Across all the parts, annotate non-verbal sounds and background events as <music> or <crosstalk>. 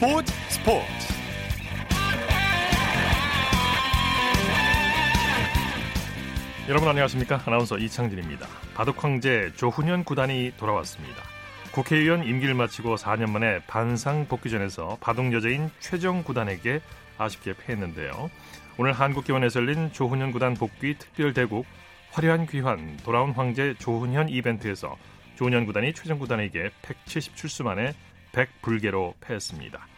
스포츠 스포츠. 여러분 안녕하십니까? 아나운서 이창진입니다. 바둑 황제 조훈현 구단이 돌아왔습니다. 국회의원 임기를 마치고 4년 만에 반상 복귀전에서 바둑 여자인 최정 구단에게 아쉽게 패했는데요. 오늘 한국기원에서 열린 조훈현 구단 복귀 특별 대국 화려한 귀환 돌아온 황제 조훈현 이벤트에서 조훈현 구단이 최정 구단에게 177수 만에 100불개로 패했습니다.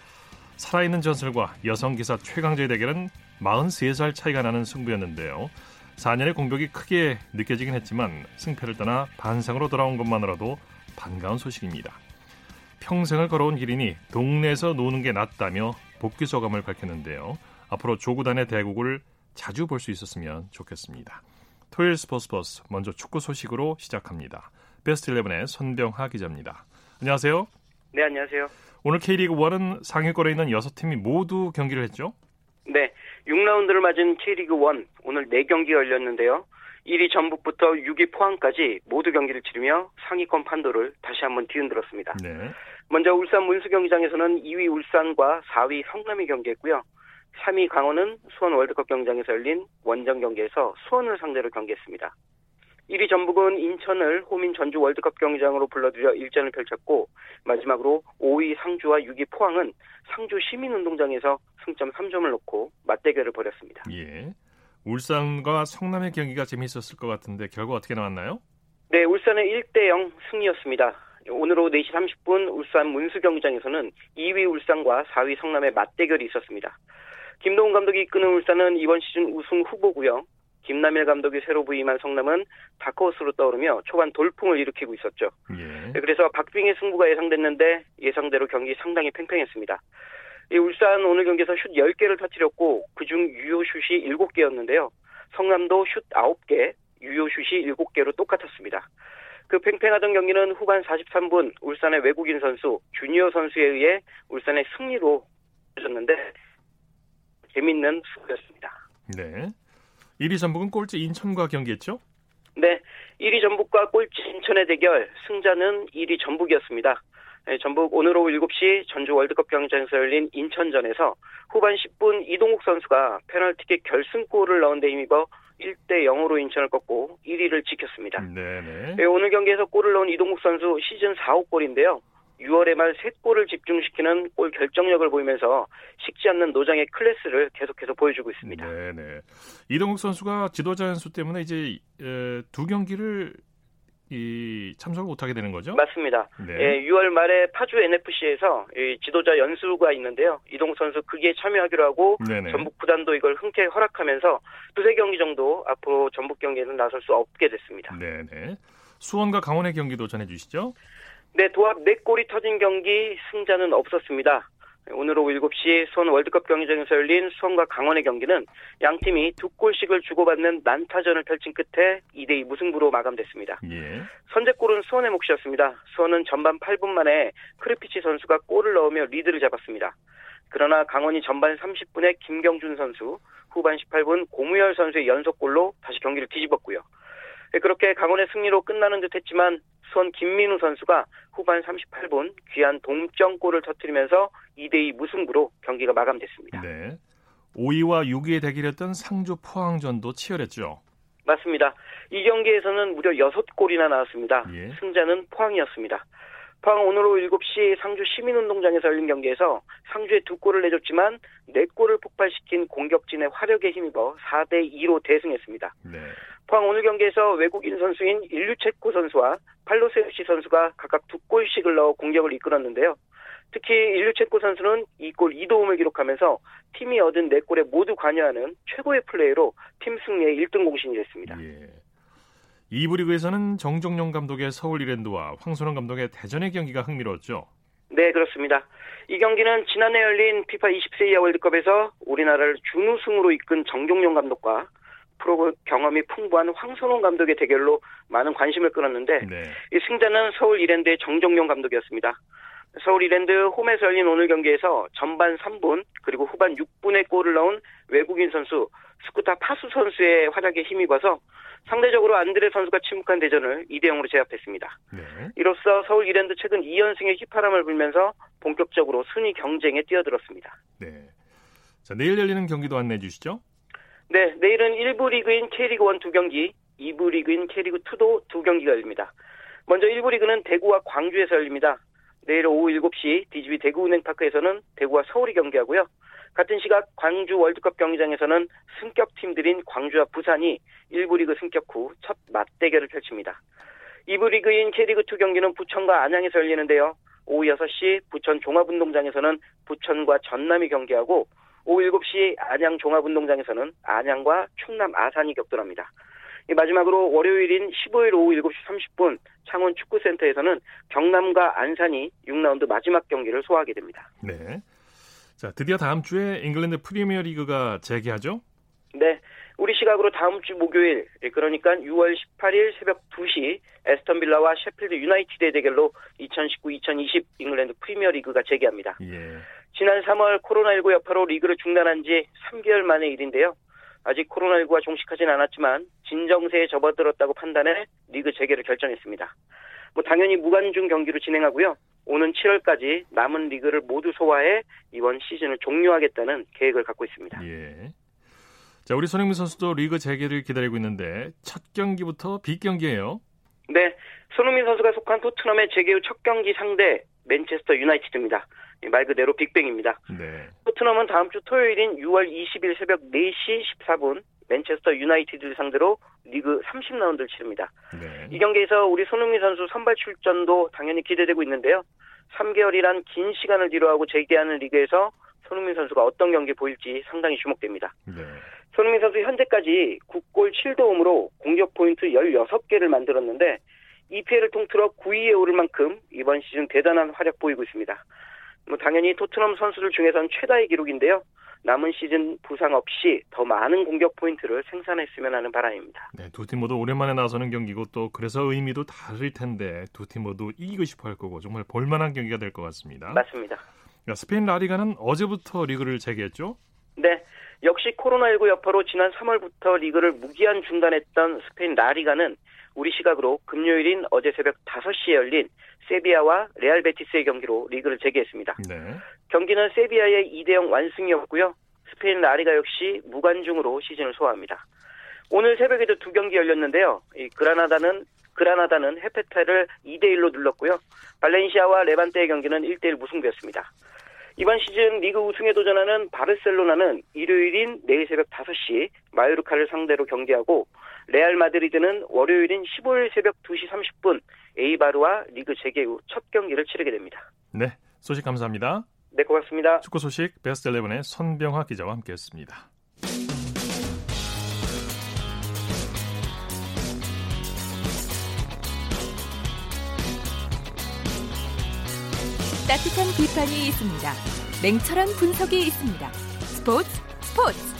살아있는 전설과 여성 기사 최강자의 대결은 43살 차이가 나는 승부였는데요. 4년의 공격이 크게 느껴지긴 했지만 승패를 떠나 반상으로 돌아온 것만으로도 반가운 소식입니다. 평생을 걸어온 길이니 동네에서 노는 게 낫다며 복귀 소감을 밝혔는데요. 앞으로 조구단의 대국을 자주 볼 수 있었으면 좋겠습니다. 토요일 스포츠 버스 먼저 축구 소식으로 시작합니다. 베스트 11의 손병하 기자입니다. 안녕하세요. 네, 안녕하세요. 오늘 K리그 1은 상위권에 있는 6팀이 모두 경기를 했죠? 네, 6라운드를 맞은 K리그 1 오늘 4경기 열렸는데요. 1위 전북부터 6위 포항까지 모두 경기를 치르며 상위권 판도를 다시 한번 뒤흔들었습니다. 네. 먼저 울산 문수 경기장에서는 2위 울산과 4위 성남이 경기했고요. 3위 강원은 수원 월드컵 경기장에서 열린 원정 경기에서 수원을 상대로 경기했습니다. 1위 전북은 인천을 호민 전주 월드컵 경기장으로 불러들여 일전을 펼쳤고 마지막으로 5위 상주와 6위 포항은 상주 시민운동장에서 승점 3점을 놓고 맞대결을 벌였습니다. 예. 울산과 성남의 경기가 재미있었을 것 같은데 결과 어떻게 나왔나요? 네, 울산의 1대 0 승리였습니다. 오늘 오후 4시 30분 울산 문수 경기장에서는 2위 울산과 4위 성남의 맞대결이 있었습니다. 김동훈 감독이 이끄는 울산은 이번 시즌 우승 후보고요. 김남일 감독이 새로 부임한 성남은 다크호스로 떠오르며 초반 돌풍을 일으키고 있었죠. 예. 그래서 박빙의 승부가 예상됐는데 예상대로 경기 상당히 팽팽했습니다. 이 울산 오늘 경기에서 슛 10개를 터뜨렸고 그중 유효 슛이 7개였는데요. 성남도 슛 9개, 유효 슛이 7개로 똑같았습니다. 그 팽팽하던 경기는 후반 43분 울산의 외국인 선수 주니어 선수에 의해 울산의 승리로 졌는데 재밌는 수였습니다. 네. 1위 전북은 꼴찌 인천과 경기했죠? 네. 1위 전북과 꼴찌 인천의 대결 승자는 1위 전북이었습니다. 네, 전북 오늘 오후 7시 전주 월드컵 경기장에서 열린 인천전에서 후반 10분 이동욱 선수가 페널티킥 결승골을 넣은 데 힘입어 1대 0으로 인천을 꺾고 1위를 지켰습니다. 네네. 네, 오늘 경기에서 골을 넣은 이동국 선수 시즌 4호 골인데요. 6월에만 3골을 집중시키는 골 결정력을 보이면서 식지 않는 노장의 클래스를 계속해서 보여주고 있습니다. 네네. 이동국 선수가 지도자 연수 때문에 이제 두 경기를 이 참석을 못하게 되는 거죠? 맞습니다. 네. 예, 6월 말에 파주 NFC에서 지도자 연수가 있는데요. 이동국 선수 거기에 참여하기로 하고 네네. 전북 구단도 이걸 흔쾌히 허락하면서 두세 경기 정도 앞으로 전북 경기에는 나설 수 없게 됐습니다. 네네. 수원과 강원의 경기도 전해주시죠. 네, 도합 4골이 터진 경기 승자는 없었습니다. 오늘 오후 7시 수원 월드컵 경기장에서 열린 수원과 강원의 경기는 양 팀이 두 골씩을 주고받는 난타전을 펼친 끝에 2대2 무승부로 마감됐습니다. 예. 선제골은 수원의 몫이었습니다. 수원은 전반 8분 만에 크리피치 선수가 골을 넣으며 리드를 잡았습니다. 그러나 강원이 전반 30분에 김경준 선수, 후반 18분 고무열 선수의 연속골로 다시 경기를 뒤집었고요. 네, 그렇게 강원의 승리로 끝나는 듯 했지만 수원 김민우 선수가 후반 38분 귀한 동점골을 터뜨리면서 2대2 무승부로 경기가 마감됐습니다. 네. 5위와 6위의 대결이었던 상주 포항전도 치열했죠. 맞습니다. 이 경기에서는 무려 6골이나 나왔습니다. 예. 승자는 포항이었습니다. 포항 오늘 오후 7시 상주 시민운동장에서 열린 경기에서 상주에 두 골을 내줬지만 네 골을 폭발시킨 공격진의 화력에 힘입어 4대 2로 대승했습니다. 네. 포항 오늘 경기에서 외국인 선수인 일류체코 선수와 팔로세우시 선수가 각각 두 골씩을 넣어 공격을 이끌었는데요. 특히 일류체코 선수는 2골 2도움을 기록하면서 팀이 얻은 4골에 모두 관여하는 최고의 플레이로 팀 승리의 1등 공신이 됐습니다. 예. 2부 리그에서는 정종용 감독의 서울 이랜드와 황선홍 감독의 대전의 경기가 흥미로웠죠. 네, 그렇습니다. 이 경기는 지난해 열린 피파 20세 이하 월드컵에서 우리나라를 준우승으로 이끈 정종용 감독과 프로 경험이 풍부한 황선홍 감독의 대결로 많은 관심을 끌었는데 네. 이 승자는 서울 이랜드의 정종용 감독이었습니다. 서울 이랜드 홈에서 열린 오늘 경기에서 전반 3분 그리고 후반 6분에 골을 넣은 외국인 선수 수쿠타 파수 선수의 활약에 힘입어서 상대적으로 안드레 선수가 침묵한 대전을 2대 0으로 제압했습니다. 네. 이로써 서울 이랜드 최근 2연승의 휘파람을 불면서 본격적으로 순위 경쟁에 뛰어들었습니다. 네. 자, 내일 열리는 경기도 안내해 주시죠. 네, 내일은 1부 리그인 K리그 1 두 경기, 2부 리그인 K리그 2도 두 경기가 열립니다. 먼저 1부 리그는 대구와 광주에서 열립니다. 내일 오후 7시 DGB 대구은행파크에서는 대구와 서울이 경기하고요. 같은 시각 광주 월드컵 경기장에서는 승격 팀들인 광주와 부산이 1부 리그 승격 후 첫 맞대결을 펼칩니다. 2부 리그인 K리그2 경기는 부천과 안양에서 열리는데요. 오후 6시 부천 종합운동장에서는 부천과 전남이 경기하고 오후 7시 안양 종합운동장에서는 안양과 충남 아산이 격돌합니다. 마지막으로 월요일인 15일 오후 7시 30분 창원 축구센터에서는 경남과 안산이 6라운드 마지막 경기를 소화하게 됩니다. 네. 자, 드디어 다음 주에 잉글랜드 프리미어 리그가 재개하죠? 네. 우리 시각으로 다음 주 목요일, 그러니까 6월 18일 새벽 2시 애스턴 빌라와 셰필드 유나이티드의 대결로 2019-2020 잉글랜드 프리미어 리그가 재개합니다. 예. 지난 3월 코로나19 여파로 리그를 중단한 지 3개월 만의 일인데요. 아직 코로나19가 종식하진 않았지만 진정세에 접어들었다고 판단해 리그 재개를 결정했습니다. 뭐 당연히 무관중 경기로 진행하고요. 오는 7월까지 남은 리그를 모두 소화해 이번 시즌을 종료하겠다는 계획을 갖고 있습니다. 예. 자, 우리 손흥민 선수도 리그 재개를 기다리고 있는데 첫 경기부터 빅 경기예요. 네, 손흥민 선수가 속한 토트넘의 재개 후 첫 경기 상대 맨체스터 유나이티드입니다. 말 그대로 빅뱅입니다. 네. 토트넘은 다음 주 토요일인 6월 20일 새벽 4시 14분 맨체스터 유나이티드를 상대로 리그 30라운드를 치릅니다. 네. 이 경기에서 우리 손흥민 선수 선발 출전도 당연히 기대되고 있는데요. 3개월이란 긴 시간을 뒤로하고 재개하는 리그에서 손흥민 선수가 어떤 경기 보일지 상당히 주목됩니다. 네. 손흥민 선수 현재까지 9골 7도움으로 공격 포인트 16개를 만들었는데 EPL을 통틀어 9위에 오를 만큼 이번 시즌 대단한 활약 보이고 있습니다. 뭐 당연히 토트넘 선수들 중에선 최다의 기록인데요. 남은 시즌 부상 없이 더 많은 공격 포인트를 생산했으면 하는 바람입니다. 네, 두 팀 모두 오랜만에 나서는 경기고 또 그래서 의미도 다를 텐데 두 팀 모두 이기고 싶어 할 거고 정말 볼만한 경기가 될 것 같습니다. 맞습니다. 스페인 라리가는 어제부터 리그를 재개했죠? 네. 역시 코로나19 여파로 지난 3월부터 리그를 무기한 중단했던 스페인 라리가는 우리 시각으로 금요일인 어제 새벽 5시에 열린 세비야와 레알 베티스의 경기로 리그를 재개했습니다. 네. 경기는 세비야의 2대0 완승이었고요. 스페인 라리가 역시 무관중으로 시즌을 소화합니다. 오늘 새벽에도 두 경기 열렸는데요. 이 그라나다는 그라나다는 헤페타를 2대 1로 눌렀고요. 발렌시아와 레반테의 경기는 1대 1 무승부였습니다. 이번 시즌 리그 우승에 도전하는 바르셀로나는 일요일인 내일 새벽 5시 마요르카를 상대로 경기하고 레알 마드리드는 월요일인 15일 새벽 2시 30분 에이바르와 리그 재개 후 첫 경기를 치르게 됩니다. 네, 소식 감사합니다. 네, 고맙습니다. 축구 소식 베스트 11의 손병화 기자와 함께했습니다. 따뜻한 비판이 있습니다. 냉철한 분석이 있습니다. 스포츠 스포츠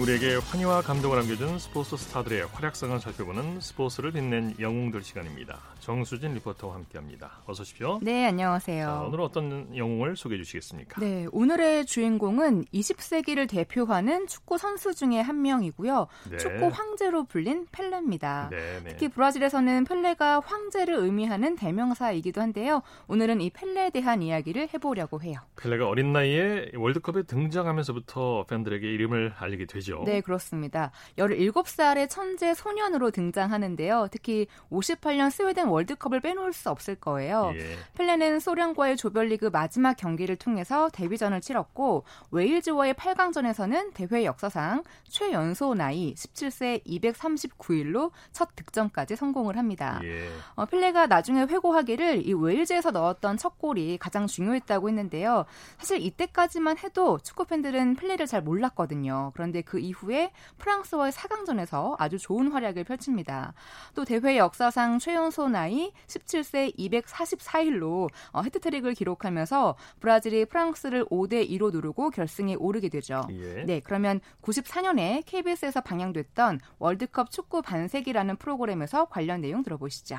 우리에게 환희와 감동을 안겨준 스포츠 스타들의 활약상을 살펴보는 스포츠를 빛낸 영웅들 시간입니다. 정수진 리포터와 함께합니다. 어서 오십시오. 네, 안녕하세요. 자, 오늘 어떤 영웅을 소개해 주시겠습니까? 네, 오늘의 주인공은 20세기를 대표하는 축구 선수 중에 한 명이고요. 네. 축구 황제로 불린 펠레입니다. 네, 네. 특히 브라질에서는 펠레가 황제를 의미하는 대명사이기도 한데요. 오늘은 이 펠레에 대한 이야기를 해보려고 해요. 펠레가 어린 나이에 월드컵에 등장하면서부터 팬들에게 이름을 알리게 되죠. 이죠 네, 그렇습니다. 17살의 천재 소년으로 등장하는데요. 특히 58년 스웨덴 월드컵을 빼놓을 수 없을 거예요. 예. 펠레는 소련과의 조별리그 마지막 경기를 통해서 데뷔전을 치렀고 웨일즈와의 8강전에서는 대회 역사상 최연소 나이 17세 239일로 첫 득점까지 성공을 합니다. 예. 어, 펠레가 나중에 회고하기를 이 웨일즈에서 넣었던 첫 골이 가장 중요했다고 했는데요. 사실 이때까지만 해도 축구 팬들은 펠레를 잘 몰랐거든요. 그런데 그 이후에 프랑스와의 4강전에서 아주 좋은 활약을 펼칩니다. 또 대회 역사상 최연소 나이 17세 244일로 어, 헤트트릭을 기록하면서 브라질이 프랑스를 5대 2로 누르고 결승에 오르게 되죠. 예. 네, 그러면 94년에 KBS에서 방영됐던 월드컵 축구 반세기라는 프로그램에서 관련 내용 들어보시죠.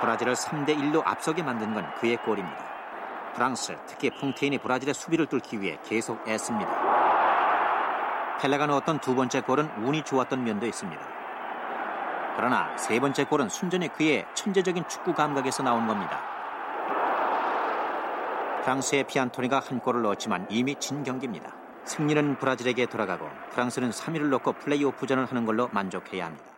브라질을 3대 1로 앞서게 만든 건 그의 골입니다. 프랑스, 특히 퐁테인이 브라질의 수비를 뚫기 위해 계속 애씁니다. 펠레가 넣었던 두 번째 골은 운이 좋았던 면도 있습니다. 그러나 세 번째 골은 순전히 그의 천재적인 축구 감각에서 나온 겁니다. 프랑스의 피안토니가 한 골을 넣었지만 이미 진 경기입니다. 승리는 브라질에게 돌아가고 프랑스는 3위를 놓고 플레이오프전을 하는 걸로 만족해야 합니다.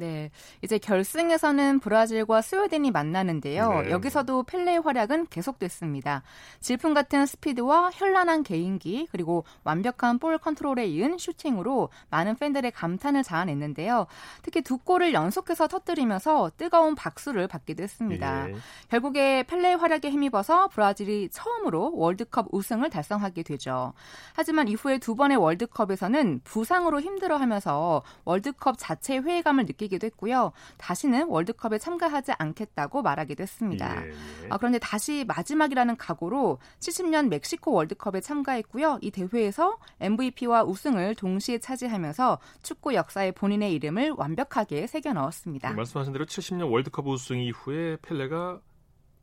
네. 이제 결승에서는 브라질과 스웨덴이 만나는데요. 네. 여기서도 펠레의 활약은 계속됐습니다. 질풍 같은 스피드와 현란한 개인기, 그리고 완벽한 볼 컨트롤에 이은 슈팅으로 많은 팬들의 감탄을 자아냈는데요. 특히 두 골을 연속해서 터뜨리면서 뜨거운 박수를 받기도 했습니다. 네. 결국에 펠레의 활약에 힘입어서 브라질이 처음으로 월드컵 우승을 달성하게 되죠. 하지만 이후에 두 번의 월드컵에서는 부상으로 힘들어하면서 월드컵 자체의 회의감을 느끼 게 되기도 했고요. 다시는 월드컵에 참가하지 않겠다고 말하기도 했습니다. 예, 예. 아, 그런데 다시 마지막이라는 각오로 70년 멕시코 월드컵에 참가했고요. 이 대회에서 MVP와 우승을 동시에 차지하면서 축구 역사에 본인의 이름을 완벽하게 새겨 넣었습니다. 말씀하신 대로 70년 월드컵 우승 이후에 펠레가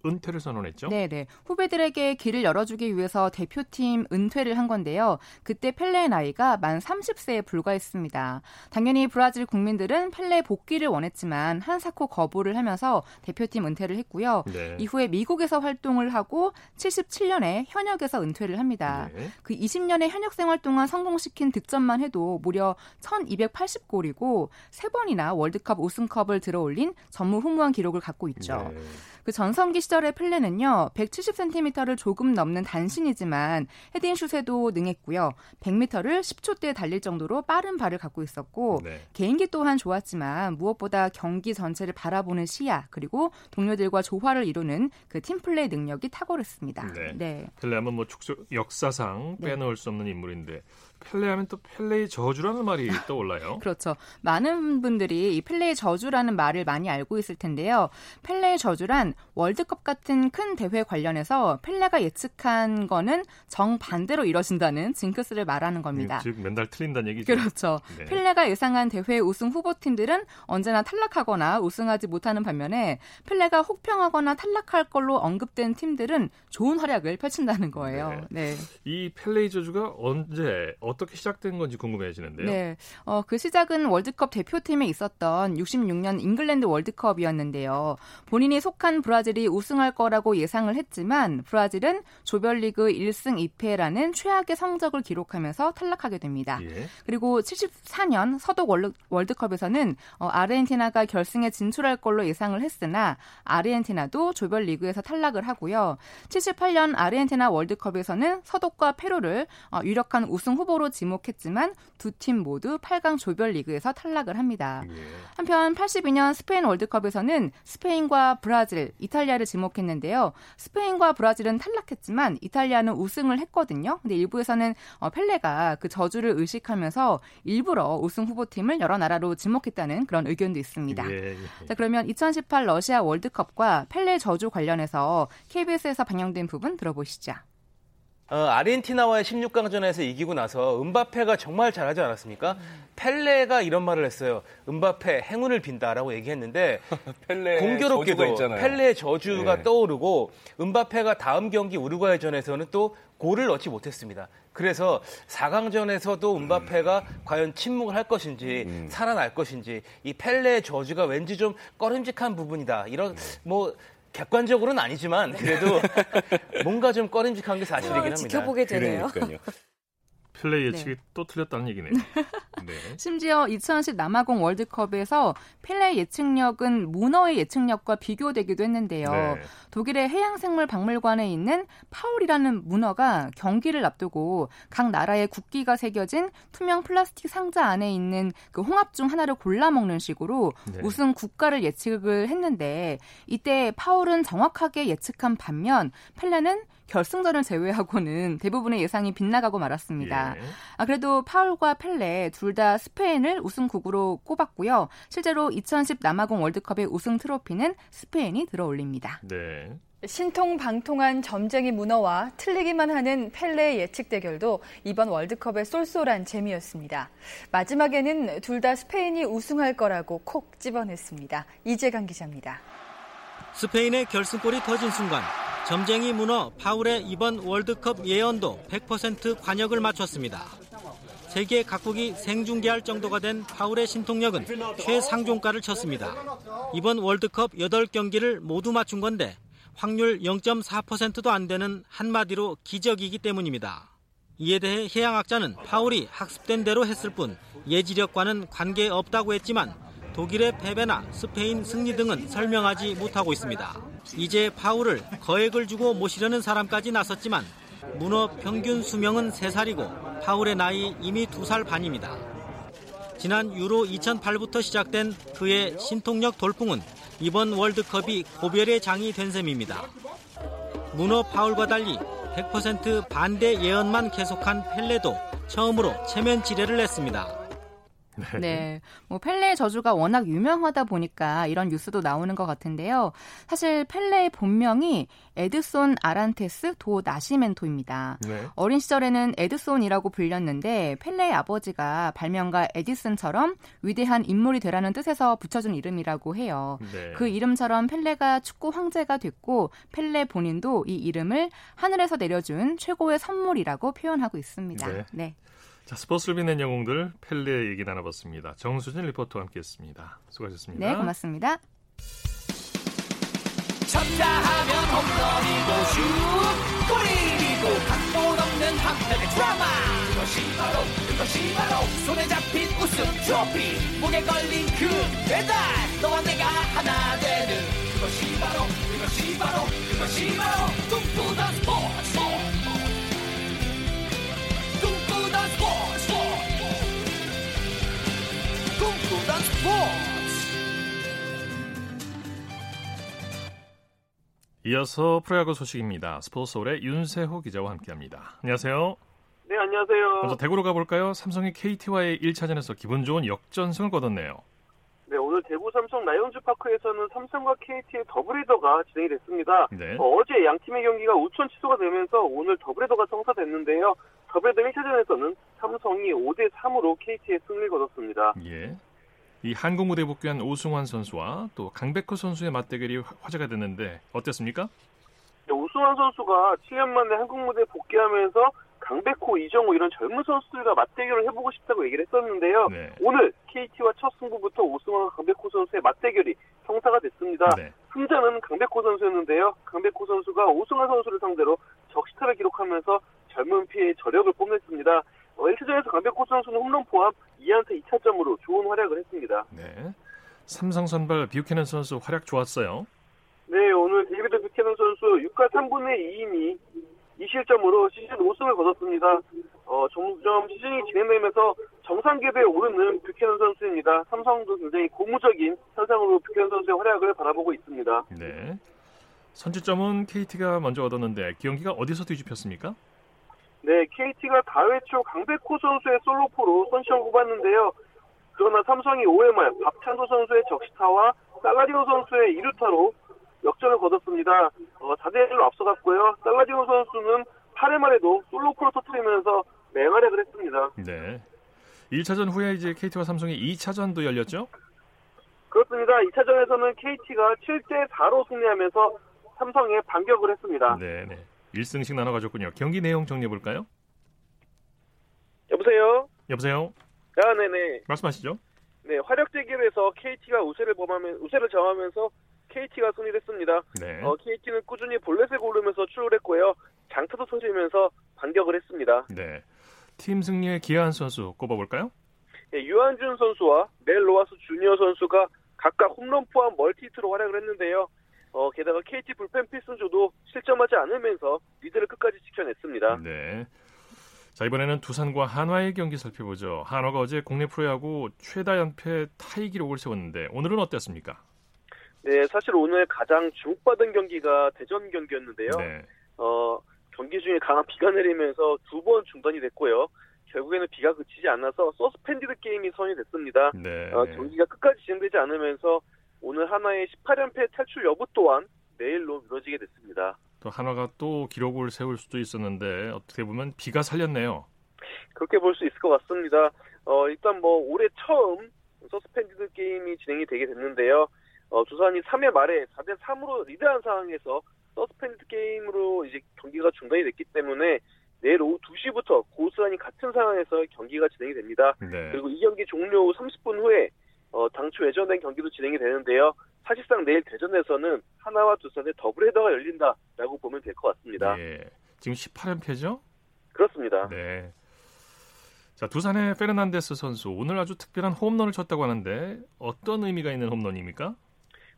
은퇴를 선언했죠. 네, 네. 후배들에게 길을 열어주기 위해서 대표팀 은퇴를 한 건데요. 그때 펠레의 나이가 만 30세에 불과했습니다. 당연히 브라질 국민들은 펠레 복귀를 원했지만 한사코 거부를 하면서 대표팀 은퇴를 했고요. 네. 이후에 미국에서 활동을 하고 77년에 현역에서 은퇴를 합니다. 네. 그 20년의 현역 생활 동안 성공시킨 득점만 해도 무려 1280골이고 3번이나 월드컵 우승컵을 들어올린 전무후무한 기록을 갖고 있죠. 네. 그 전성기 시절의 플레는요 170cm를 조금 넘는 단신이지만 헤딩슛에도 능했고요. 100m를 10초대에 달릴 정도로 빠른 발을 갖고 있었고 네. 개인기 또한 좋았지만 무엇보다 경기 전체를 바라보는 시야 그리고 동료들과 조화를 이루는 그 팀플레이 능력이 탁월했습니다. 네. 네. 펠레하면 뭐 축소, 역사상 네. 빼놓을 수 없는 인물인데 펠레하면 또 펠레의 저주라는 말이 떠올라요. <laughs> 그렇죠. 많은 분들이 이 펠레의 저주라는 말을 많이 알고 있을 텐데요. 펠레의 저주란 월드컵 같은 큰 대회 관련해서 펠레가 예측한 거는 정반대로 이뤄진다는 징크스를 말하는 겁니다. 즉 맨날 틀린다는 얘기죠. 그렇죠. 네. 펠레가 예상한 대회 우승 후보팀들은 언제나 탈락하거나 우승하지 못하는 반면에 펠레가 혹평하거나 탈락할 걸로 언급된 팀들은 좋은 활약을 펼친다는 거예요. 네. 네. 이 펠레의 저주가 언제 어떻게 시작된 건지 궁금해지는데요. 네. 어, 그 시작은 월드컵 대표팀에 있었던 66년 잉글랜드 월드컵이었는데요. 본인이 속한 브라질이 우승할 거라고 예상을 했지만 브라질은 조별리그 1승 2패라는 최악의 성적을 기록하면서 탈락하게 됩니다. 예. 그리고 74년 서독 월드 컵에서는 어, 아르헨티나가 결승에 진출할 걸로 예상을 했으나 아르헨티나도 조별리그에서 탈락을 하고요. 78년 아르헨티나 월드컵에서는 서독과 페루를 어, 유력한 우승 후보 후보로 지목했지만 두 팀 모두 8강 조별리그에서 탈락을 합니다. 예. 한편 82년 스페인 월드컵에서는 스페인과 브라질, 이탈리아를 지목했는데요. 스페인과 브라질은 탈락했지만 이탈리아는 우승을 했거든요. 근데 일부에서는 어, 펠레가 그 저주를 의식하면서 일부러 우승 후보팀을 여러 나라로 지목했다는 그런 의견도 있습니다. 예, 예. 자, 그러면 2018 러시아 월드컵과 펠레 저주 관련해서 KBS에서 방영된 부분 들어보시죠. 어, 아르헨티나와의 16강전에서 이기고 나서 은바페가 정말 잘하지 않았습니까? 음. 펠레가 이런 말을 했어요. 은바페 행운을 빈다라고 얘기했는데 <laughs> 공교롭게도 펠레의 저주가 네. 떠오르고 은바페가 다음 경기 우루과이전에서는 또 골을 넣지 못했습니다. 그래서 4강전에서도 은바페가 음. 과연 침묵을 할 것인지 음. 살아날 것인지 이 펠레의 저주가 왠지 좀 꺼림직한 부분이다. 이런 네. 뭐 객관적으로는 아니지만 그래도 <laughs> 뭔가 좀 꺼림직한 게 사실이긴 합니다. 지켜보게 되네요. 플레이 네. 예측이 네. 또 틀렸다는 얘기네요. <laughs> 네. 심지어 2010 남아공 월드컵에서 펠레 예측력은 문어의 예측력과 비교되기도 했는데요. 네. 독일의 해양생물박물관에 있는 파울이라는 문어가 경기를 앞두고 각 나라의 국기가 새겨진 투명 플라스틱 상자 안에 있는 그 홍합 중 하나를 골라 먹는 식으로 네. 우승 국가를 예측을 했는데 이때 파울은 정확하게 예측한 반면 펠레는 결승전을 제외하고는 대부분의 예상이 빗나가고 말았습니다. 예. 아, 그래도 파울과 펠레 둘 다 스페인을 우승국으로 꼽았고요. 실제로 2010 남아공 월드컵의 우승 트로피는 스페인이 들어올립니다. 네. 신통방통한 점쟁이 문어와 틀리기만 하는 펠레의 예측 대결도 이번 월드컵의 쏠쏠한 재미였습니다. 마지막에는 둘 다 스페인이 우승할 거라고 콕 집어냈습니다. 이재강 기자입니다. 스페인의 결승골이 터진 순간 점쟁이 문어 파울의 이번 월드컵 예언도 100% 관역을 맞췄습니다. 세계 각국이 생중계할 정도가 된 파울의 신통력은 최상종가를 쳤습니다. 이번 월드컵 8경기를 모두 맞춘 건데 확률 0.4%도 안 되는 한마디로 기적이기 때문입니다. 이에 대해 해양학자는 파울이 학습된 대로 했을 뿐 예지력과는 관계없다고 했지만 독일의 패배나 스페인 승리 등은 설명하지 못하고 있습니다. 이제 파울을 거액을 주고 모시려는 사람까지 나섰지만 문어 평균 수명은 3살이고 파울의 나이 이미 2살 반입니다. 지난 유로 2008부터 시작된 그의 신통력 돌풍은 이번 월드컵이 고별의 장이 된 셈입니다. 문어 파울과 달리 100% 반대 예언만 계속한 펠레도 처음으로 체면 지뢰를 냈습니다. 네. 네. 뭐 펠레의 저주가 워낙 유명하다 보니까 이런 뉴스도 나오는 것 같은데요. 사실 펠레의 본명이 에드손 아란테스 도 나시멘토입니다. 네. 어린 시절에는 에드손이라고 불렸는데 펠레의 아버지가 발명가 에디슨처럼 위대한 인물이 되라는 뜻에서 붙여준 이름이라고 해요. 네. 그 이름처럼 펠레가 축구 황제가 됐고 펠레 본인도 이 이름을 하늘에서 내려준 최고의 선물이라고 표현하고 있습니다. 네. 네. 자, 스포츠를 빛낸 영웅들 펠레 얘기 나눠봤습니다. 정수진 리포터와 함께했습니다. 수고하셨습니다. 네, 고맙습니다. 쳤다 하면 홈런이고 슛 골이고 각본 없는 한편의 드라마 그것이 바로 그것이 바로 손에 잡힌 우승 트로피 목에 걸린 그 배달 너와 내가 하나 되는 그것이 바로 그것이 바로 그것이 바로 꿈꾸던 스포츠 이어서 프로야구 소식입니다. 스포츠서울의 윤세호 기자와 함께합니다. 안녕하세요. 네, 안녕하세요. 먼저 대구로 가볼까요? 삼성이 KT와의 1차전에서 기분 좋은 역전승을 거뒀네요. 네, 오늘 대구 삼성 라이온즈 파크에서는 삼성과 KT의 더블헤더가 진행이 됐습니다. 네. 어제 양 팀의 경기가 우천 취소가 되면서 오늘 더블헤더가 성사됐는데요. 더블헤더 1차전에서는 삼성이 5대 3으로 KT에 승리를 거뒀습니다. 예. 이 한국 무대 복귀한 오승환 선수와 또 강백호 선수의 맞대결이 화제가 됐는데 어땠습니까? 네, 오승환 선수가 7년 만에 한국 무대 복귀하면서 강백호, 이정우 이런 젊은 선수들과 맞대결을 해보고 싶다고 얘기를 했었는데요. 네. 오늘 KT와 첫 승부부터 오승환과 강백호 선수의 맞대결이 성사가 됐습니다. 네. 승자는 강백호 선수였는데요. 강백호 선수가 오승환 선수를 상대로 적시타를 기록하면서 젊은 피해의 저력을 뽐냈습니다. 1차전에서 어, 강백호 선수는 홈런 포함 2안타 2차점으로 좋은 활약을 했습니다. 네. 삼성 선발 뷰캐넌 선수 활약 좋았어요. 네, 오늘 데이비드 뷰캐넌 선수 6과 3분의 2이닝 2실점으로 시즌 5승을 거뒀습니다. 어, 점점 시즌이 진행되면서 정상 궤도에 오르는 뷰캐넌 선수입니다. 삼성도 굉장히 고무적인 현상으로 뷰캐넌 선수의 활약을 바라보고 있습니다. 네. 선취점은 KT가 먼저 얻었는데 경기가 어디서 뒤집혔습니까? 네, KT가 4회 초 강백호 선수의 솔로포로 선취점 뽑았는데요. 그러나 삼성이 5회 말 박찬도 선수의 적시타와 살라디오 선수의 2루타로 역전을 거뒀습니다. 어, 4대1로 앞서갔고요. 살라디오 선수는 8회 말에도 솔로포를 터뜨리면서 맹활약을 했습니다. 네. 1차전 후에 이제 KT와 삼성이 2차전도 열렸죠? 그렇습니다. 2차전에서는 KT가 7대 4로 승리하면서 삼성에 반격을 했습니다. 네, 네. 1승씩 나눠 가졌군요. 경기 내용 정리해 볼까요? 여보세요? 여보세요? 아, 네네. 말씀하시죠. 네, 화력 대결에서 KT가 우세를 범하면 우세를 점하면서 KT가 승리했습니다. 네. 어, KT는 꾸준히 볼넷을 고르면서 출루했고요. 장타도 터지면서 반격을 했습니다. 네. 팀 승리의 기여한 선수 꼽아볼까요? 네, 유한준 선수와 멜 로하스 주니어 선수가 각각 홈런 포함 멀티히트로 활약을 했는데요. 어, 게다가 KT 불펜 필승조도 실점하지 않으면서 리드를 끝까지 지켜냈습니다. 네. 자 이번에는 두산과 한화의 경기 살펴보죠. 한화가 어제 국내 프로야구 최다 연패 타이 기록을 세웠는데 오늘은 어땠습니까? 네, 사실 오늘 가장 주목받은 경기가 대전 경기였는데요. 네. 어, 경기 중에 강한 비가 내리면서 두 번 중단이 됐고요. 결국에는 비가 그치지 않아서 서스펜디드 게임이 선이 됐습니다. 네. 어, 경기가 끝까지 진행되지 않으면서 오늘 하나의 18연패 탈출 여부 또한 내일로 미뤄지게 됐습니다. 또 한화가 또 기록을 세울 수도 있었는데 어떻게 보면 비가 살렸네요. 그렇게 볼 수 있을 것 같습니다. 어, 일단 뭐 올해 처음 서스펜디드 게임이 진행이 되게 됐는데요. 어, 두산이 3회 말에 4대 3으로 리드한 상황에서 서스펜드 게임으로 이제 경기가 중단이 됐기 때문에 내일 오후 2시부터 고스란히 같은 상황에서 경기가 진행이 됩니다. 네. 그리고 이 경기 종료 후 30분 후에 어, 당초 예정된 경기도 진행이 되는데요. 사실상 내일 대전에서는 한화와 두산의 더블 헤더가 열린다라고 보면 될 것 같습니다. 네. 지금 18연패죠? 그렇습니다. 네. 자, 두산의 페르난데스 선수 오늘 아주 특별한 홈런을 쳤다고 하는데 어떤 의미가 있는 홈런입니까?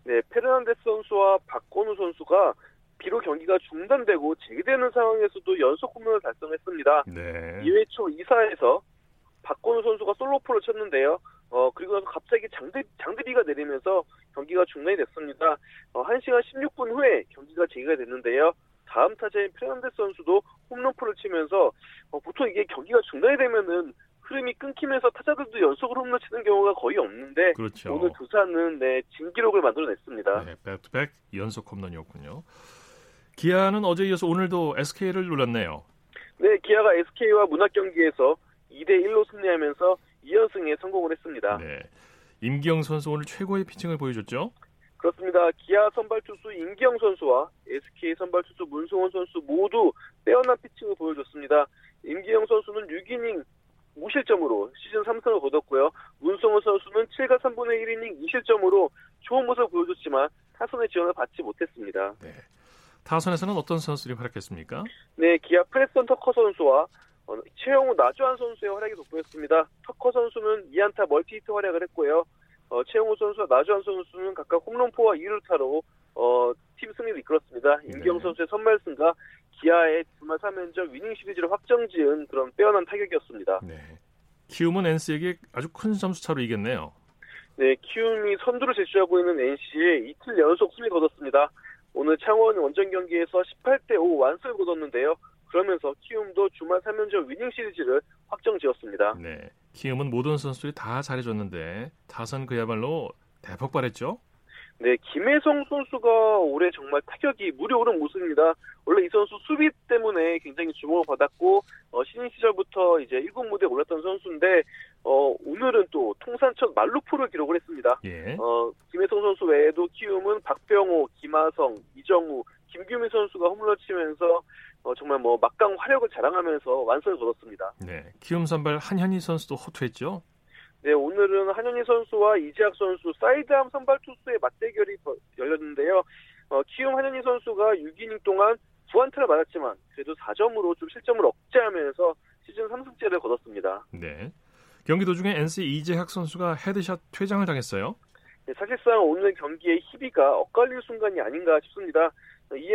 네, 페르난데스 선수와 박건우 선수가 비록 경기가 중단되고 재개되는 상황에서도 연속 홈런을 달성했습니다. 네. 2회 초 2사에서 박건우 선수가 솔로포를 쳤는데요. 어, 그리고 나서 갑자기 장대, 장대비가 내리면서 경기가 중단이 됐습니다. 어, 1시간 16분 후에 경기가 재개가 됐는데요. 다음 타자인 페르난데스 선수도 홈런포를 치면서 어, 보통 이게 경기가 중단이 되면은 흐름이 끊기면서 타자들도 연속으로 홈런 치는 경우가 거의 없는데 그렇죠. 오늘 두산은 네, 진기록을 만들어냈습니다. 네, 백투백 연속 홈런이었군요. 기아는 어제 이어서 오늘도 SK를 눌렀네요. 네, 기아가 SK와 문학 경기에서 2대 1로 승리하면서 2연승에 성공을 했습니다. 네. 임기영 선수 오늘 최고의 피칭을 보여줬죠? 그렇습니다. 기아 선발 투수 임기영 선수와 SK 선발 투수 문승원 선수 모두 빼어난 피칭을 보여줬습니다. 임기영 선수는 6이닝 무실점으로 시즌 3승을 거뒀고요. 문성호 선수는 7과 3분의 1이닝 2실점으로 좋은 모습을 보여줬지만 타선의 지원을 받지 못했습니다. 네. 타선에서는 어떤 선수들이 활약했습니까? 네, 기아 프레스턴 터커 선수와 어, 최형우 나주환 선수의 활약이 돋보였습니다. 터커 선수는 2안타 멀티히트 활약을 했고요. 어, 최형우 선수와 나주환 선수는 각각 홈런포와 2루타로 어, 팀 승리를 이끌었습니다. 네. 임기영 선수의 선발승과 기아의 주말 3연전 위닝 시리즈를 확정지은 그런 빼어난 타격이었습니다. 네. 키움은 NC에게 아주 큰 점수 차로 이겼네요. 네, 키움이 선두를 질주하고 있는 NC에 이틀 연속 승리 거뒀습니다. 오늘 창원 원정 경기에서 18대 5 완승을 거뒀는데요. 그러면서 키움도 주말 3연전 위닝 시리즈를 확정지었습니다. 네. 키움은 모든 선수들이 다 잘해줬는데 타선 그야말로 대폭 발했죠? 네, 김혜성 선수가 올해 정말 타격이 무리 오른 모습입니다. 원래 이 선수 수비 때문에 굉장히 주목을 받았고 어, 신인 시절부터 이제 1군 무대에 올랐던 선수인데 어, 오늘은 또 통산 첫 말루프를 기록을 했습니다. 예. 어, 김혜성 선수 외에도 키움은 박병호, 김하성, 이정우, 김규민 선수가 홈런 치면서 어, 정말 뭐 막강 화력을 자랑하면서 완승을 거뒀습니다. 네, 키움 선발 한현희 선수도 호투했죠. 네, 오늘은 한현희 선수와 이재학 선수 사이드암 선발 투수의 맞대결이 열렸는데요. 어, 키움 한현희 선수가 6이닝 동안 9안타를 맞았지만 그래도 4점으로 좀 실점을 억제하면서 시즌 3승째를 거뒀습니다. 네. 경기 도중에 NC 이재학 선수가 헤드샷 퇴장을 당했어요. 네, 사실상 오늘 경기의 희비가 엇갈릴 순간이 아닌가 싶습니다.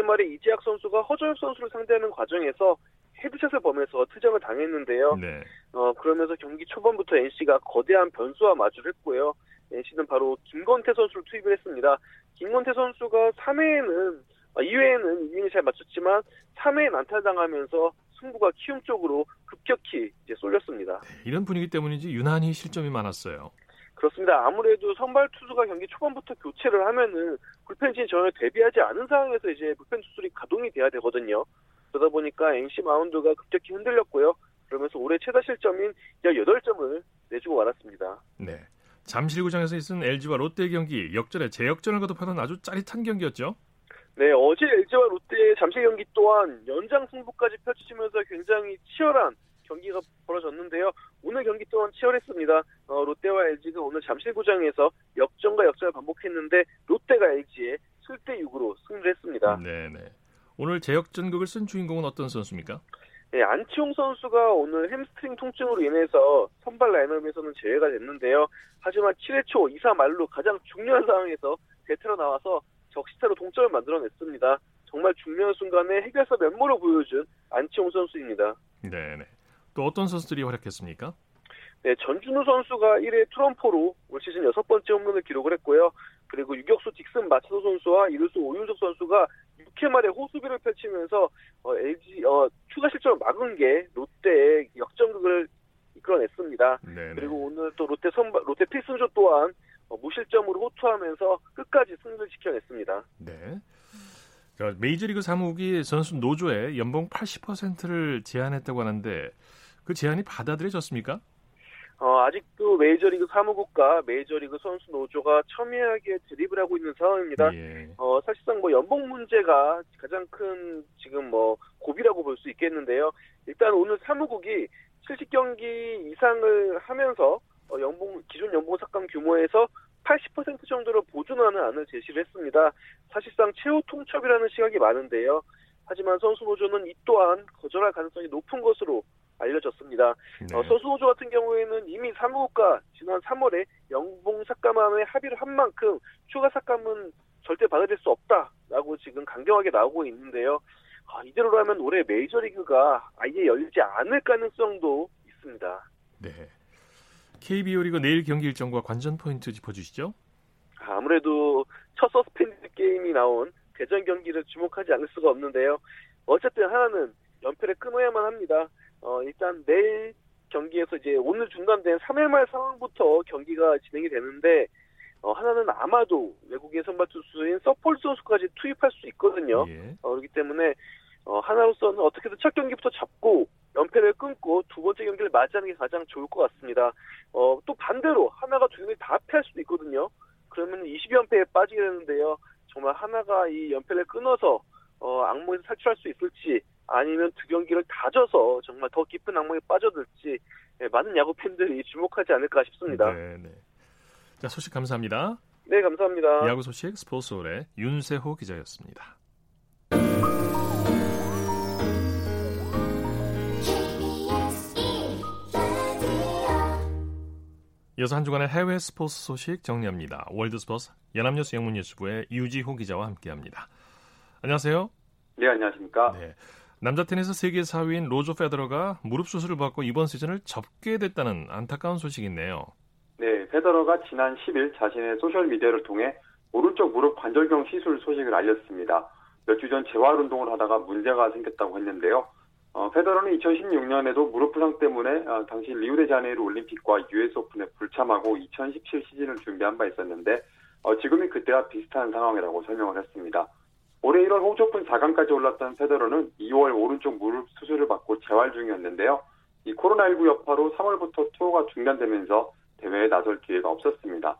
말에 이재학 선수가 허저엽 선수를 상대하는 과정에서 헤드샷을 범해서 퇴장을 당했는데요. 네. 어, 그러면서 경기 초반부터 NC가 거대한 변수와 마주를 했고요. NC는 바로 김건태 선수를 투입을 했습니다. 김건태 선수가 3회에는 2회에는 아, 이닝을 잘 맞췄지만 3회에 안탈당하면서 승부가 키움 쪽으로 급격히 이제 쏠렸습니다. 네, 이런 분위기 때문인지 유난히 실점이 많았어요. 그렇습니다. 아무래도 선발 투수가 경기 초반부터 교체를 하면은 불펜진 전혀 대비하지 않은 상황에서 이제 불펜 투수들이 가동이 돼야 되거든요. 그러다 보니까 NC 마운드가 급격히 흔들렸고요. 그러면서 올해 최다 실점인 18점을 내주고 말았습니다. 네. 잠실구장에서 있은 LG와 롯데 경기 역전에 재역전을 거듭하는 아주 짜릿한 경기였죠. 네, 어제 LG와 롯데의 잠실 경기 또한 연장 승부까지 펼치면서 굉장히 치열한 경기가 벌어졌는데요. 오늘 경기 또한 치열했습니다. 어, 롯데와 LG가 오늘 잠실구장에서 역전과 역전을 반복했는데 롯데가 LG에 7대 6으로 승리를 했습니다. 네네. 오늘 재역전극을 쓴 주인공은 어떤 선수입니까? 네, 안치홍 선수가 오늘 햄스트링 통증으로 인해서 선발 라인업에서는 제외가 됐는데요. 하지만 7회 초 2사 만루 가장 중요한 상황에서 대테러 나와서 적시타로 동점을 만들어냈습니다. 정말 중요한 순간에 해결사 면모를 보여준 안치홍 선수입니다. 네네. 또 어떤 선수들이 활약했습니까? 네, 전준우 선수가 1회 트럼포로 올 시즌 여섯 번째 홈런을 기록을 했고요. 그리고 유격수 딕슨 마차도 선수와 이루수 오윤석 선수가 6회 말에 호수비를 펼치면서 어, LG 어, 추가 실점을 막은 게 롯데의 역전극을 이끌어냈습니다. 네네. 그리고 오늘 또 롯데 선발 롯데 필승조 또한 어, 무실점으로 호투하면서 끝까지 승리를 지켜냈습니다. 네. 메이저리그 사무국이 선수 노조에 연봉 80%를 제한했다고 하는데 그 제한이 받아들여졌습니까? 어, 아직도 메이저리그 사무국과 메이저리그 선수 노조가 첨예하게 드립을 하고 있는 상황입니다. 예. 어, 사실상 뭐 연봉 문제가 가장 큰 지금 뭐 고비라고 볼 수 있겠는데요. 일단 오늘 사무국이 70경기 이상을 하면서 어, 연봉 기존 연봉 삭감 규모에서 80% 정도로 보존하는 안을 제시를 했습니다. 사실상 최후 통첩이라는 시각이 많은데요. 하지만 선수 노조는 이 또한 거절할 가능성이 높은 것으로 알려졌습니다. 네. 어, 선수 노조 같은 경우에는 이미 사무국과 지난 3월에 연봉 삭감안에 합의를 한 만큼 추가 삭감은 절대 받아들일 수 없다라고 지금 강경하게 나오고 있는데요. 아, 이대로라면 올해 메이저리그가 아예 열리지 않을 가능성도 있습니다. 네. KBO 리그 내일 경기 일정과 관전 포인트 짚어주시죠. 아무래도 첫 서스펜드 게임이 나온 대전 경기를 주목하지 않을 수가 없는데요. 어쨌든 한화는 연패를 끊어야만 합니다. 어, 일단 내일 경기에서 이제 오늘 중단된 3회 말 상황부터 경기가 진행이 되는데 어, 한화는 아마도 외국인 선발 투수인 서폴드 선수까지 투입할 수 있거든요. 예. 어, 그렇기 때문에 어, 하나로서는 어떻게든 첫 경기부터 잡고 연패를 끊고 두 번째 경기를 맞이하는 게 가장 좋을 것 같습니다. 어, 또 반대로 하나가 두 경기 다 패할 수도 있거든요. 그러면 20연패에 빠지게 되는데요. 정말 하나가 이 연패를 끊어서 어, 악몽에서 탈출할 수 있을지 아니면 두 경기를 다 져서 정말 더 깊은 악몽에 빠져들지 네, 많은 야구 팬들이 주목하지 않을까 싶습니다. 네, 네. 자 소식 감사합니다. 네, 감사합니다. 야구 소식 스포츠홀의 윤세호 기자였습니다. 이어서 한 주간의 해외 스포츠 소식 정리합니다. 월드스포츠 연합뉴스 영문뉴스부의 유지호 기자와 함께합니다. 안녕하세요. 네, 안녕하십니까. 네. 남자 테니스 세계 4위인 로저 페더러가 무릎 수술을 받고 이번 시즌을 접게 됐다는 안타까운 소식이 있네요. 네, 페더러가 지난 10일 자신의 소셜 미디어를 통해 오른쪽 무릎 관절경 시술 소식을 알렸습니다. 몇 주 전 재활 운동을 하다가 문제가 생겼다고 했는데요. 어, 페더러는 2016년에도 무릎 부상 때문에 어, 당시 리우데자네이루 올림픽과 US 오픈에 불참하고 2017 시즌을 준비한 바 있었는데 어, 지금이 그때와 비슷한 상황이라고 설명을 했습니다. 올해 1월 호주 오픈 4강까지 올랐던 페더러는 2월 오른쪽 무릎 수술을 받고 재활 중이었는데요. 이 코로나19 여파로 3월부터 투어가 중단되면서 대회에 나설 기회가 없었습니다.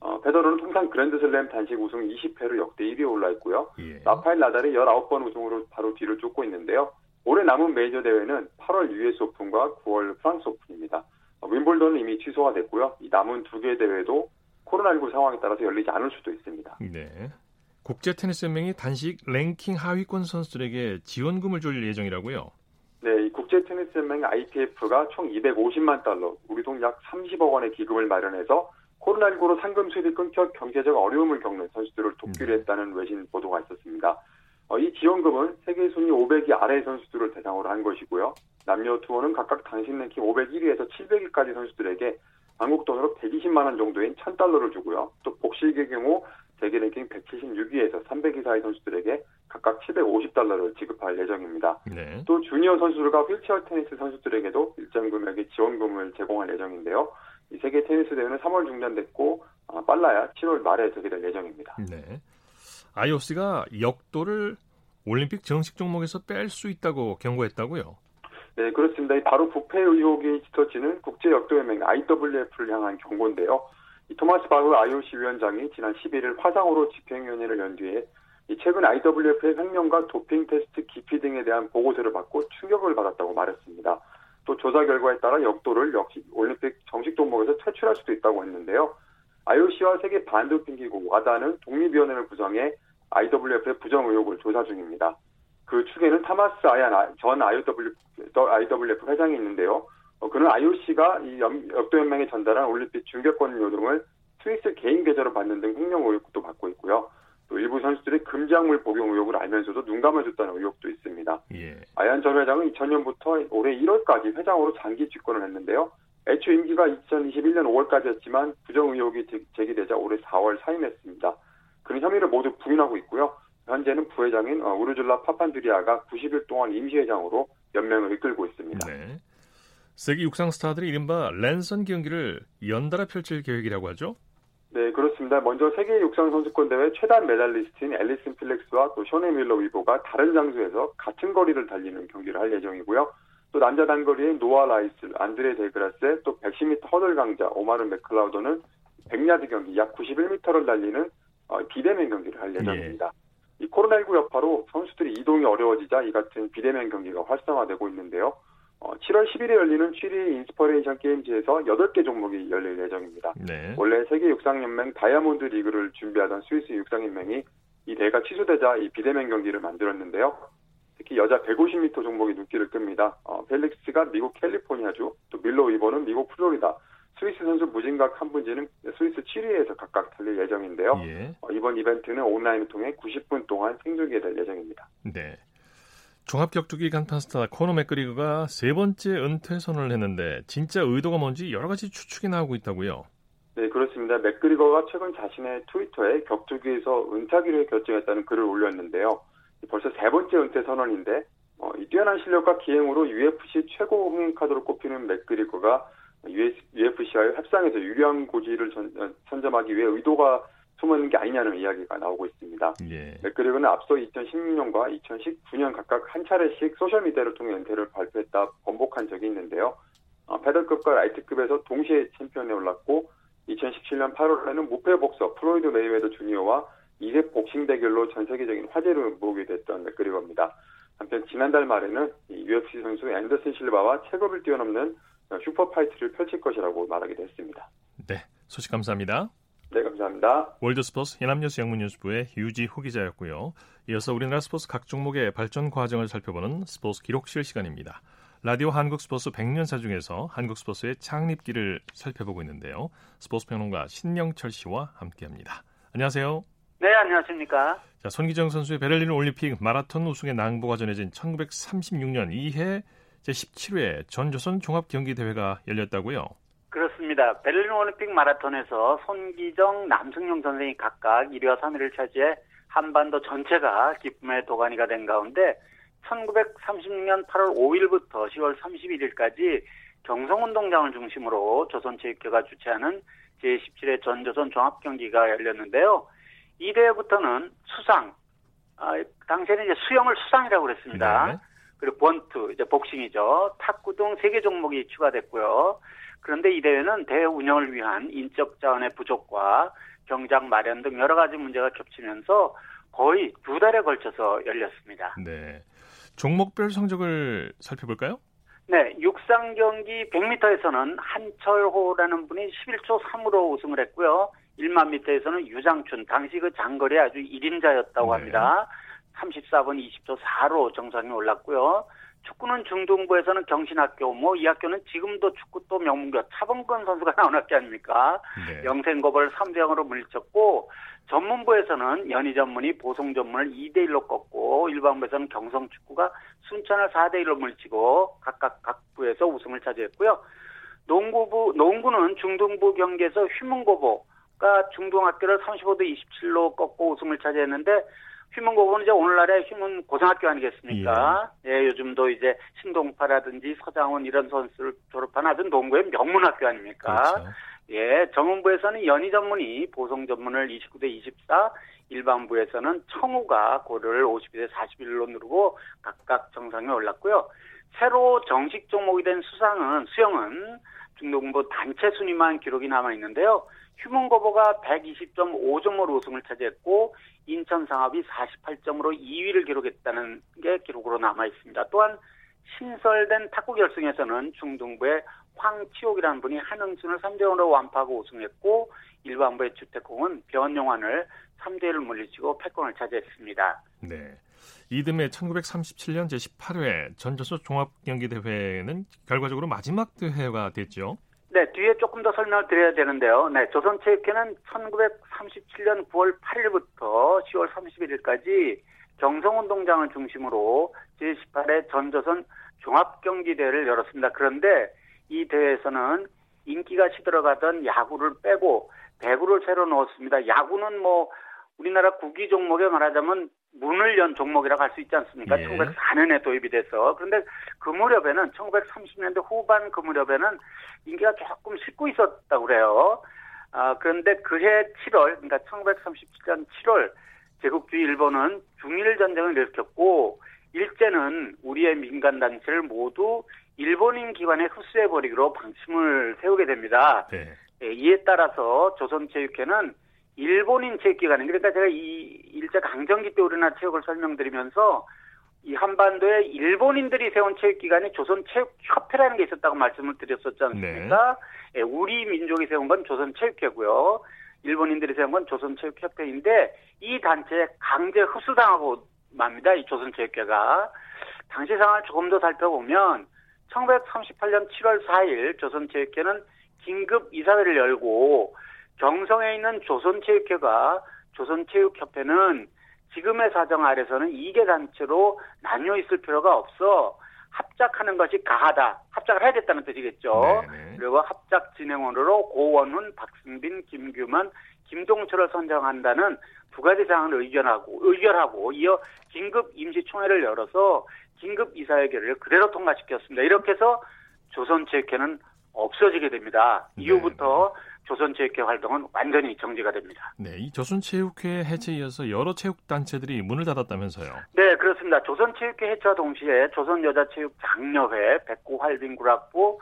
어, 페더러는 통상 그랜드슬램 단식 우승 20회로 역대 1위에 올라 있고요. 예. 라파엘 나달이 19번 우승으로 바로 뒤를 쫓고 있는데요. 올해 남은 메이저 대회는 8월 US 오픈과 9월 프랑스 오픈입니다. 어, 윈블던은 이미 취소가 됐고요. 이 남은 두개 대회도 코로나19 상황에 따라서 열리지 않을 수도 있습니다. 네. 국제 테니스 연맹이 단식 랭킹 하위권 선수들에게 지원금을 줄 예정이라고요. 네, 이 국제 테니스 연맹 ITF가 총 250만 달러, 우리 돈 약 30억 원의 기금을 마련해서 코로나19로 상금 수입이 끊겨 경제적 어려움을 겪는 선수들을 돕기로 네. 했다는 외신 보도가 있었습니다. 어, 이 지원금은 세계 순위 500위 아래 선수들을 대상으로 한 것이고요. 남녀 투어는 각각 당신 랭킹 501위에서 700위까지 선수들에게 한국 돈으로 120만 원 정도인 1000달러를 주고요. 또 복식의 경우 세계 랭킹 176위에서 300위 사이 선수들에게 각각 750달러를 지급할 예정입니다. 네. 또 주니어 선수들과 휠체어 테니스 선수들에게도 일정 금액의 지원금을 제공할 예정인데요. 이 세계 테니스 대회는 3월 중단됐고 어, 빨라야 7월 말에 재개될 예정입니다. 네. IOC가 역도를 올림픽 정식 종목에서 뺄 수 있다고 경고했다고요? 네, 그렇습니다. 바로 부패 의혹이 짙어지는 국제역도연맹 IWF를 향한 경고인데요. 이 토마스 바흐 IOC 위원장이 지난 11일 화상으로 집행위원회를 연 뒤에 최근 IWF의 횡령과 도핑 테스트 기피 등에 대한 보고서를 받고 충격을 받았다고 말했습니다. 또 조사 결과에 따라 역도를 역시 올림픽 정식 종목에서 퇴출할 수도 있다고 했는데요. IOC와 세계 반도핑기구 와다는 독립위원회를 구성해 IWF의 부정 의혹을 조사 중입니다. 그 축에는 타마스 아얀 전 IWF, IWF 회장이 있는데요. 어, 그는 IOC가 이 역도연맹에 전달한 올림픽 중계권 요금을 스위스 개인 계좌로 받는 등 횡령 의혹도 받고 있고요. 또 일부 선수들이 금작물 복용 의혹을 알면서도 눈 감아줬다는 의혹도 있습니다. 예. 아얀 전 회장은 2000년부터 올해 1월까지 회장으로 장기 집권을 했는데요. 애초 임기가 2021년 5월까지였지만 부정 의혹이 제기되자 올해 4월 사임했습니다. 그런 혐의를 모두 부인하고 있고요. 현재는 부회장인 어, 우르줄라 파판두리아가 90일 동안 임시회장으로 연맹을 이끌고 있습니다. 네. 세계 육상 스타들이 이른바 랜선 경기를 연달아 펼칠 계획이라고 하죠? 네, 그렇습니다. 먼저 세계 육상 선수권 대회 최다 메달리스트인 앨리슨 펠릭스와 또 쇼네 밀러 위보가 다른 장소에서 같은 거리를 달리는 경기를 할 예정이고요. 또 남자 단거리의 노아 라일스, 안드레 데그라스, 또 110m 허들 강자 오마르 맥클라우드는 100야드 경기 약 91m를 달리는 어, 비대면 경기를 할 예정입니다. 예. 이 코로나19 여파로 선수들이 이동이 어려워지자 이 같은 비대면 경기가 활성화되고 있는데요. 어, 7월 10일에 열리는 취리히 인스퍼레이션 게임즈에서 8개 종목이 열릴 예정입니다. 네. 원래 세계 육상연맹 다이아몬드 리그를 준비하던 스위스 육상연맹이 이 대회가 취소되자 이 비대면 경기를 만들었는데요. 특히 여자 150m 종목이 눈길을 끕니다. 어, 펠릭스가 미국 캘리포니아주, 또 밀러 위보는 미국 플로리다, 스위스 선수 무진가 캄분지는 스위스 취리히에서 각각 달릴 예정인데요. 예. 어, 이번 이벤트는 온라인을 통해 90분 동안 생중계될 예정입니다. 네. 종합격투기 간판 스타 코너 맥그리거가 세 번째 은퇴 선언을 했는데 진짜 의도가 뭔지 여러 가지 추측이 나오고 있다고요. 네, 그렇습니다. 맥그리거가 최근 자신의 트위터에 격투기에서 은퇴하기로 결정했다는 글을 올렸는데요. 벌써 세 번째 은퇴 선언인데 어, 이 뛰어난 실력과 기행으로 UFC 최고 흥행 카드로 꼽히는 맥그리거가 UFC와의 협상에서 유리한 고지를 전, 어, 선점하기 위해 의도가 숨은 게 아니냐는 이야기가 나오고 있습니다. 예. 맥그리거는 앞서 2016년과 2019년 각각 한 차례씩 소셜미디어를 통해 은퇴를 발표했다 번복한 적이 있는데요. 어, 페더급과 라이트급에서 동시에 챔피언에 올랐고 2017년 8월에는 무패 복서 플로이드 메이웨더 주니어와 이색 복싱 대결로 전 세계적인 화제를 모으게 됐던 맥그리거입니다. 한편 지난달 말에는 UFC 선수 앤더슨 실바와 체급을 뛰어넘는 super fight를 펼칠 것이라고 말하기도 했습니다. 네, 소식 감사합니다. 네, 감사합니다. 월드스포츠 연합뉴스 영문뉴스부의 유지호 기자였고요. 이어서 우리나라 스포츠 각 종목의 발전 과정을 살펴보는 스포츠 기록실 시간입니다. 라디오 한국 스포츠 100년사 중에서 한국 스포츠의 창립기를 살펴보고 있는데요. 스포츠 평론가 신명철 씨와 함께합니다. 안녕하세요. 네, 안녕하십니까. 자, 손기정 선수의 베를린 올림픽 마라톤 우승의 낭보가 전해진 1936년 2해 제17회 전조선 종합경기대회가 열렸다고요? 그렇습니다. 베를린 올림픽 마라톤에서 손기정, 남승용 선생이 각각 1위와 3위를 차지해 한반도 전체가 기쁨의 도가니가 된 가운데 1936년 8월 5일부터 10월 31일까지 경성운동장을 중심으로 조선체육회가 주최하는 제17회 전조선 종합경기가 열렸는데요. 이 대회부터는 수상, 아, 당시에는 이제 수영을 수상이라고 그랬습니다. 네. 그리고 번투, 이제 복싱이죠. 탁구 등 세 개 종목이 추가됐고요. 그런데 이 대회는 대회 운영을 위한 인적 자원의 부족과 경장 마련 등 여러 가지 문제가 겹치면서 거의 두 달에 걸쳐서 열렸습니다. 네. 종목별 성적을 살펴볼까요? 네, 육상 경기 100m에서는 한철호라는 분이 11초 3으로 우승을 했고요. 1만 미터에서는 유장춘, 당시 그 장거리 아주 1인자였다고 네. 합니다. 34분 20초 4로 정상에 올랐고요. 축구는 중등부에서는 경신학교, 뭐 이 학교는 지금도 축구 또 명문교 차범근 선수가 <laughs> 나온 학교 아닙니까? 네. 영생고벌 3대 0으로 물리쳤고 전문부에서는 연희 전문이 보송 전문을 2대 1로 꺾고 일반부에서는 경성 축구가 순천을 4대 1로 물리치고 각각 각 부에서 우승을 차지했고요. 농구부 농구는 중등부 경기에서 휘문고보가 중등학교를 35대 27로 꺾고 우승을 차지했는데 휘문고고는 이제 오늘날의 휘문 고등학교 아니겠습니까? 예. 예. 요즘도 이제 신동파라든지 서장훈 이런 선수를 졸업한 아주 농구의 명문 학교 아닙니까? 그렇죠. 예, 정문부에서는 연희 전문이 보성 전문을 29대 24, 일반부에서는 청우가 고를 52대 41로 누르고 각각 정상에 올랐고요. 새로 정식 종목이 된 수상은 수영은 중동부 단체 순위만 기록이 남아 있는데요. 휴문고보가 120.5점으로 우승을 차지했고 인천 상업이 48점으로 2위를 기록했다는 게 기록으로 남아 있습니다. 또한 신설된 탁구 결승에서는 중등부의 황치옥이라는 분이 한흥순을 3대 0으로 완파하고 우승했고 일반부의 주택공은 변용환을 3대 1을 물리치고 패권을 차지했습니다. 네. 이듬해 1937년 제18회 전저수 종합경기대회는 결과적으로 마지막 대회가 됐죠. 네, 뒤에 조금 더 설명을 드려야 되는데요. 네, 조선체육회는 1937년 9월 8일부터 10월 31일까지 경성운동장을 중심으로 제18회 전조선 종합경기대회를 열었습니다. 그런데 이 대회에서는 인기가 시들어가던 야구를 빼고 배구를 새로 넣었습니다. 야구는 뭐 우리나라 국기 종목에 말하자면 문을 연 종목이라고 할 수 있지 않습니까? 예. 1904년에 도입이 돼서. 그런데 그 무렵에는 1930년대 후반 그 무렵에는 인기가 조금 식고 있었다고 그래요. 아, 그런데 그해 7월, 그러니까 1937년 7월 제국주의 일본은 중일 전쟁을 일으켰고 일제는 우리의 민간 단체를 모두 일본인 기관에 흡수해 버리기로 방침을 세우게 됩니다. 네. 예, 이에 따라서 조선체육회는 일본인 체육기관인 그러니까 제가 이 일제 강점기 때 우리나라 체육을 설명드리면서 이 한반도에 일본인들이 세운 체육기관이 조선체육협회라는 게 있었다고 말씀을 드렸었지 않습니까? 네. 예, 우리 민족이 세운 건 조선체육회고요. 일본인들이 세운 건 조선체육협회인데 이 단체에 강제 흡수당하고 맙니다. 이 조선체육회가. 당시 상황을 조금 더 살펴보면 1938년 7월 4일 조선체육회는 긴급 이사회를 열고 경성에 있는 조선체육회가 조선체육협회는 지금의 사정 아래서는 이계 단체로 나뉘어 있을 필요가 없어 합작하는 것이 가하다. 합작을 해야 됐다는 뜻이겠죠. 네네. 그리고 합작 진행원으로 고원훈, 박승빈, 김규만, 김동철을 선정한다는 두 가지 사항을 의견하고 의결하고 이어 긴급 임시총회를 열어서 긴급 이사회결을 그대로 통과시켰습니다. 이렇게 해서 조선체육회는 없어지게 됩니다. 네. 이후부터 조선체육회 활동은 완전히 정지가 됩니다. 네, 이 조선체육회 해체에 이어서 여러 체육단체들이 문을 닫았다면서요? 네, 그렇습니다. 조선체육회 해체와 동시에 조선여자체육장려회, 백구활빈구락부,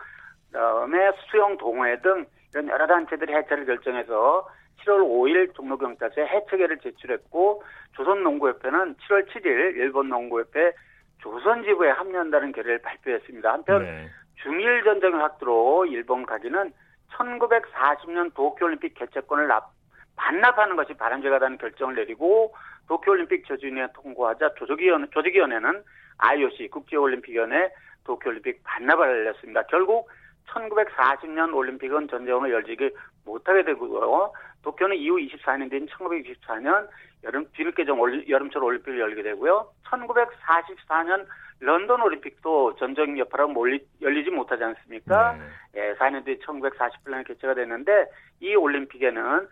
그다음에 수영동호회 등 이런 여러 단체들이 해체를 결정해서 7월 5일 종로경찰서에 해체계를 제출했고 조선농구협회는 7월 7일 일본 농구협회 조선지부에 합류한다는 결의를 발표했습니다. 한편 네. 중일 전쟁의 확대로 일본 가기는 1940년 도쿄올림픽 개최권을 납, 반납하는 것이 바람직하다는 결정을 내리고 도쿄올림픽 조직위원회 통과하자 조직위원회, 조직위원회는 IOC 국제올림픽위원회 도쿄올림픽 반납을 알렸습니다. 결국 1940년 올림픽은 전쟁으로 열리지 못하게 되고요. 도쿄는 이후 24년 된 1964년 여름 뒤늦게 좀 여름철 올림픽을 열게 되고요. 1944년 런던 올림픽도 전쟁 여파로 몰리, 열리지 못하지 않습니까? 네. 예, 4년 뒤에 1948년에 개최가 됐는데 이 올림픽에는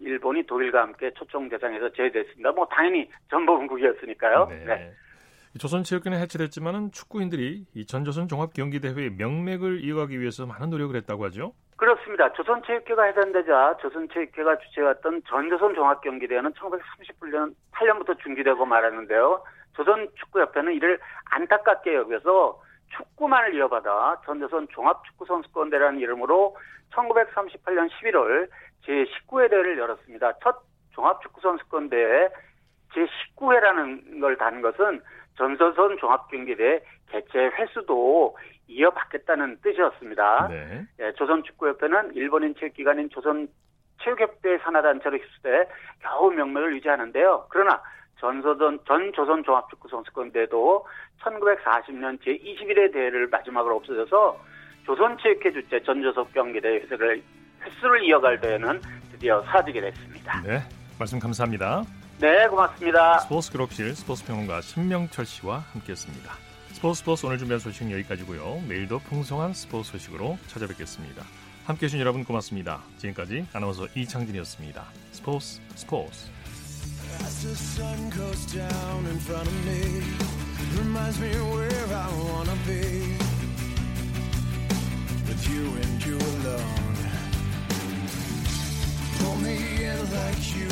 일본이 독일과 함께 초청 대상에서 제외됐습니다. 뭐 당연히 전범국이었으니까요. 네. 네. 조선 체육회는 해체됐지만은 축구인들이 이 전조선 종합경기대회의 명맥을 이어가기 위해서 많은 노력을 했다고 하죠. 그렇습니다. 조선체육회가 해산되자 조선체육회가 주최했던 전조선 종합경기대회는 1938년 8년부터 중지되고 말았는데요. 조선축구협회는 이를 안타깝게 여겨서 축구만을 이어받아 전조선 종합축구선수권대라는 이름으로 1938년 11월 제19회 대회를 열었습니다. 첫 종합축구선수권대회 제19회라는 걸 단 것은 전서선 종합경기대 개최 횟수도 이어받겠다는 뜻이었습니다. 네. 예, 조선축구협회는 일본인 체육기관인 조선 체육협회 산하단체로 휩쓸대 겨우 명맥을 유지하는데요. 그러나 전서전 전 조선 종합축구 선수권대도 1940년 제 21회 대회를 마지막으로 없어져서 조선체육회 주최 전조석 경기대 횟수를 횟수를 이어갈 대회는 드디어 사라지게 됐습니다. 네, 말씀 감사합니다. 네, 고맙습니다. 스포츠 기록실 스포츠 평론가 신명철 씨와 함께했습니다. 스포츠 스포츠 오늘 준비한 소식은 여기까지고요. 내일도 풍성한 스포츠 소식으로 찾아뵙겠습니다. 함께해 주신 여러분 고맙습니다. 지금까지 아나운서 이창진이었습니다. 스포츠 스포츠 As the sun goes down in front of me Reminds me where I wanna be. With you and you alone. Pull me in like you